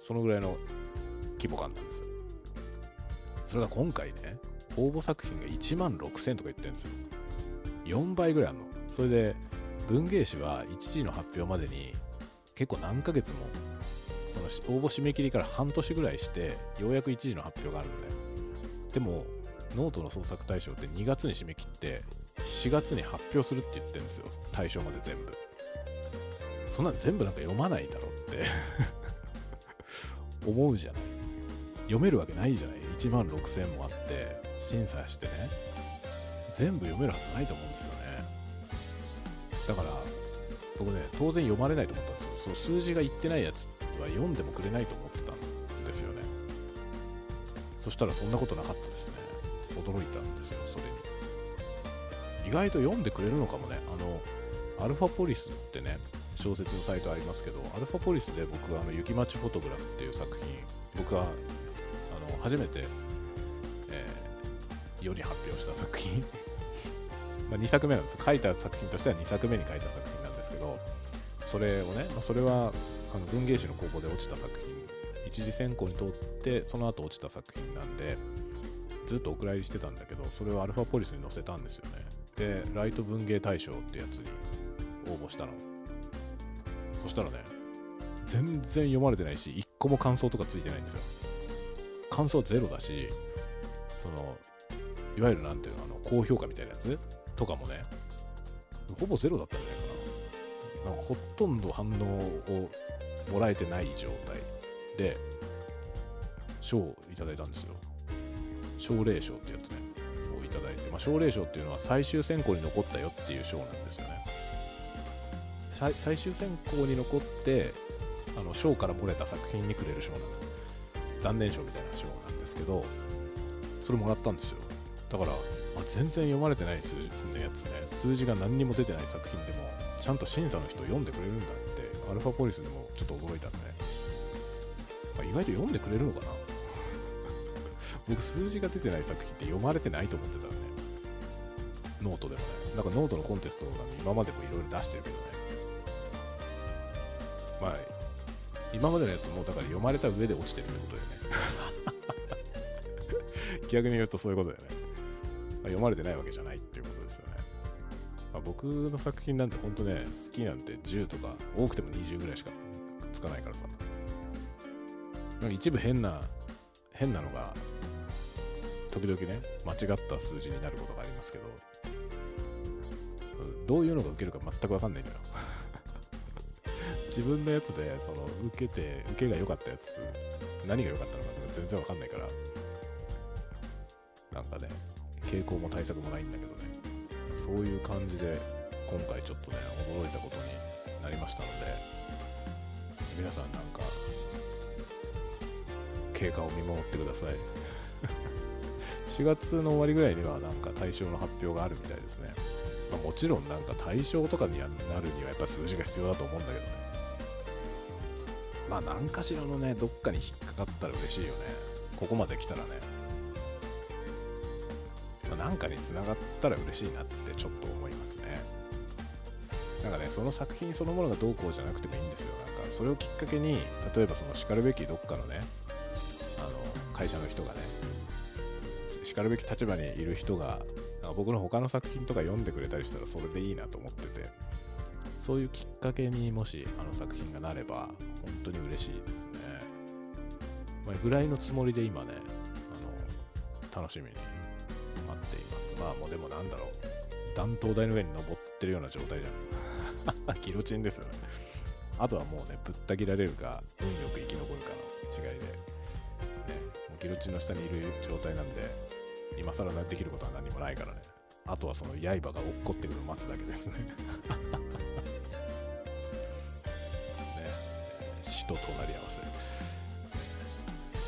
そのぐらいの規模感なんですよ。それが今回ね応募作品が1万6000とか言ってるんですよ。4倍ぐらいあるの。それで文芸誌は1時の発表までに結構何ヶ月もその応募締め切りから半年ぐらいしてようやく1時の発表があるのねでもノートの創作大賞って2月に締め切って4月に発表するって言ってるんですよ。対象まで全部。そんなの全部なんか読まないだろって。思うじゃない。読めるわけないじゃない。1万6000もあって審査してね。全部読めるはずないと思うんですよね。だから僕ね当然読まれないと思ったんですよ。そう数字が言ってないやつっは読んでもくれないと思ってたんですよね。そしたらそんなことなかったですね。驚いたんですよそれに。意外と読んでくれるのかもね。あのアルファポリスってね小説のサイトありますけどアルファポリスで僕はあの雪町フォトグラフっていう作品僕はあの初めて、えー、世に発表した作品。ま2作目なんです。書いた作品としては2作目に書いた作品なんですけどそれをね、まあ、それはあの文芸誌の公募で落ちた作品一次選考に通ってその後落ちた作品なんでずっとお蔵入りしてたんだけどそれをアルファポリスに載せたんですよね。でライト文芸大賞ってやつに応募したの。そしたらね全然読まれてないし1個も感想とかついてないんですよ。感想ゼロだしそのいわゆるなんていうのあの高評価みたいなやつ？とかもねほぼゼロだったんじゃないかな。なんかほとんど反応をもらえてない状態で賞をいただいたんですよ。奨励賞ってやつねをいただいて。まあ、奨励賞っていうのは最終選考に残ったよっていう賞なんですよね。最終選考に残ってあの賞から漏れた作品にくれる賞なんです。残念賞みたいな賞なんですけどそれもらったんですよ。だからあ全然読まれてない数字のやつね。数字が何にも出てない作品でもちゃんと審査の人読んでくれるんだって。アルファポリスでもちょっと驚いたんで、まあ、意外と読んでくれるのかな。僕数字が出てない作品って読まれてないと思ってたんで。ノートでもね。なんかノートのコンテストなんで今までもいろいろ出してるけどね。まあ今までのやつもだから読まれた上で落ちてるってことだよね。逆に言うとそういうことだよね。読まれてないわけじゃないっていうこと。まあ、僕の作品なんてほんとね、好きなんて10とか、多くても20ぐらいしかつかないからさ。なんか一部変な、変なのが、時々ね、間違った数字になることがありますけど、どういうのが受けるか全くわかんないんだよ。自分のやつで、その、受けて、受けが良かったやつ、何が良かったのかとか全然わかんないから、なんかね、傾向も対策もないんだけどねそういう感じで今回ちょっとね驚いたことになりましたので皆さんなんか経過を見守ってください。4月の終わりぐらいにはなんか対象の発表があるみたいですね、まあ、もちろんなんか対象とかになるにはやっぱ数字が必要だと思うんだけどね。まあ何かしらのねどっかに引っかかったら嬉しいよね。ここまで来たらね。なんかにつながったら嬉しいなってちょっと思いますね。なんかねその作品そのものがどうこうじゃなくてもいいんですよ。なんかそれをきっかけに例えばそのしかるべきどっかのねあの会社の人がねしかるべき立場にいる人が僕の他の作品とか読んでくれたりしたらそれでいいなと思っててそういうきっかけにもしあの作品がなれば本当に嬉しいですね、まあ、ぐらいのつもりで今ねあの楽しみにまあもうでもなんだろう、断頭台の上に登ってるような状態じゃん。ギロチンですよね。あとはもうね、ぶった切られるか、運よく生き残るかの違いで、ね、もうギロチンの下にいる状態なんで、今更できることは何もないからね。あとはその刃が落っこってくるのを待つだけですね。ね、死と隣り合わせ。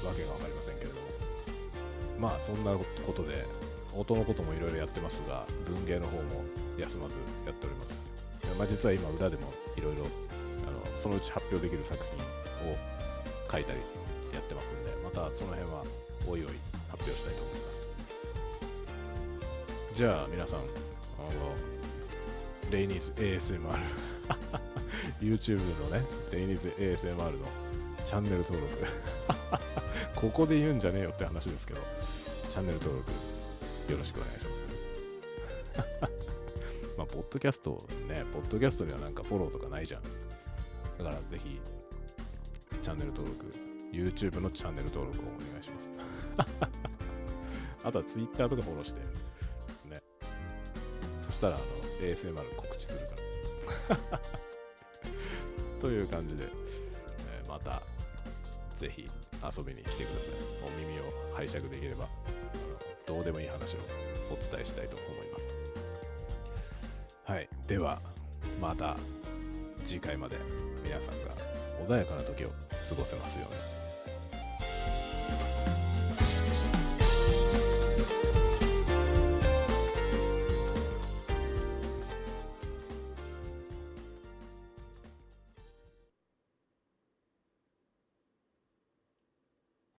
わけがわかりませんけれども。まあそんなことで、音のこともいろいろやってますが、文芸の方も休まずやっております。まあ、実は今、裏でもいろいろそのうち発表できる作品を書いたりやってますんで、またその辺はおいおい発表したいと思います。じゃあ皆さん、あの、レイニーズ ASMR YouTube のね、レイニーズ ASMR のチャンネル登録 ここで言うんじゃねえよって話ですけど、チャンネル登録よろしくお願いします。まあ、ポッドキャストね、ポッドキャストにはなんかフォローとかないじゃん。だからぜひ、チャンネル登録、YouTube のチャンネル登録をお願いします。あとは Twitter とかフォローして、ね。そしたら、あの、ASMR 告知するから。という感じで、えー、また、ぜひ遊びに来てください。お耳を拝借できればどうでもいい話をお伝えしたいと思います。はい。では、また次回まで皆さんが穏やかな時を過ごせますように。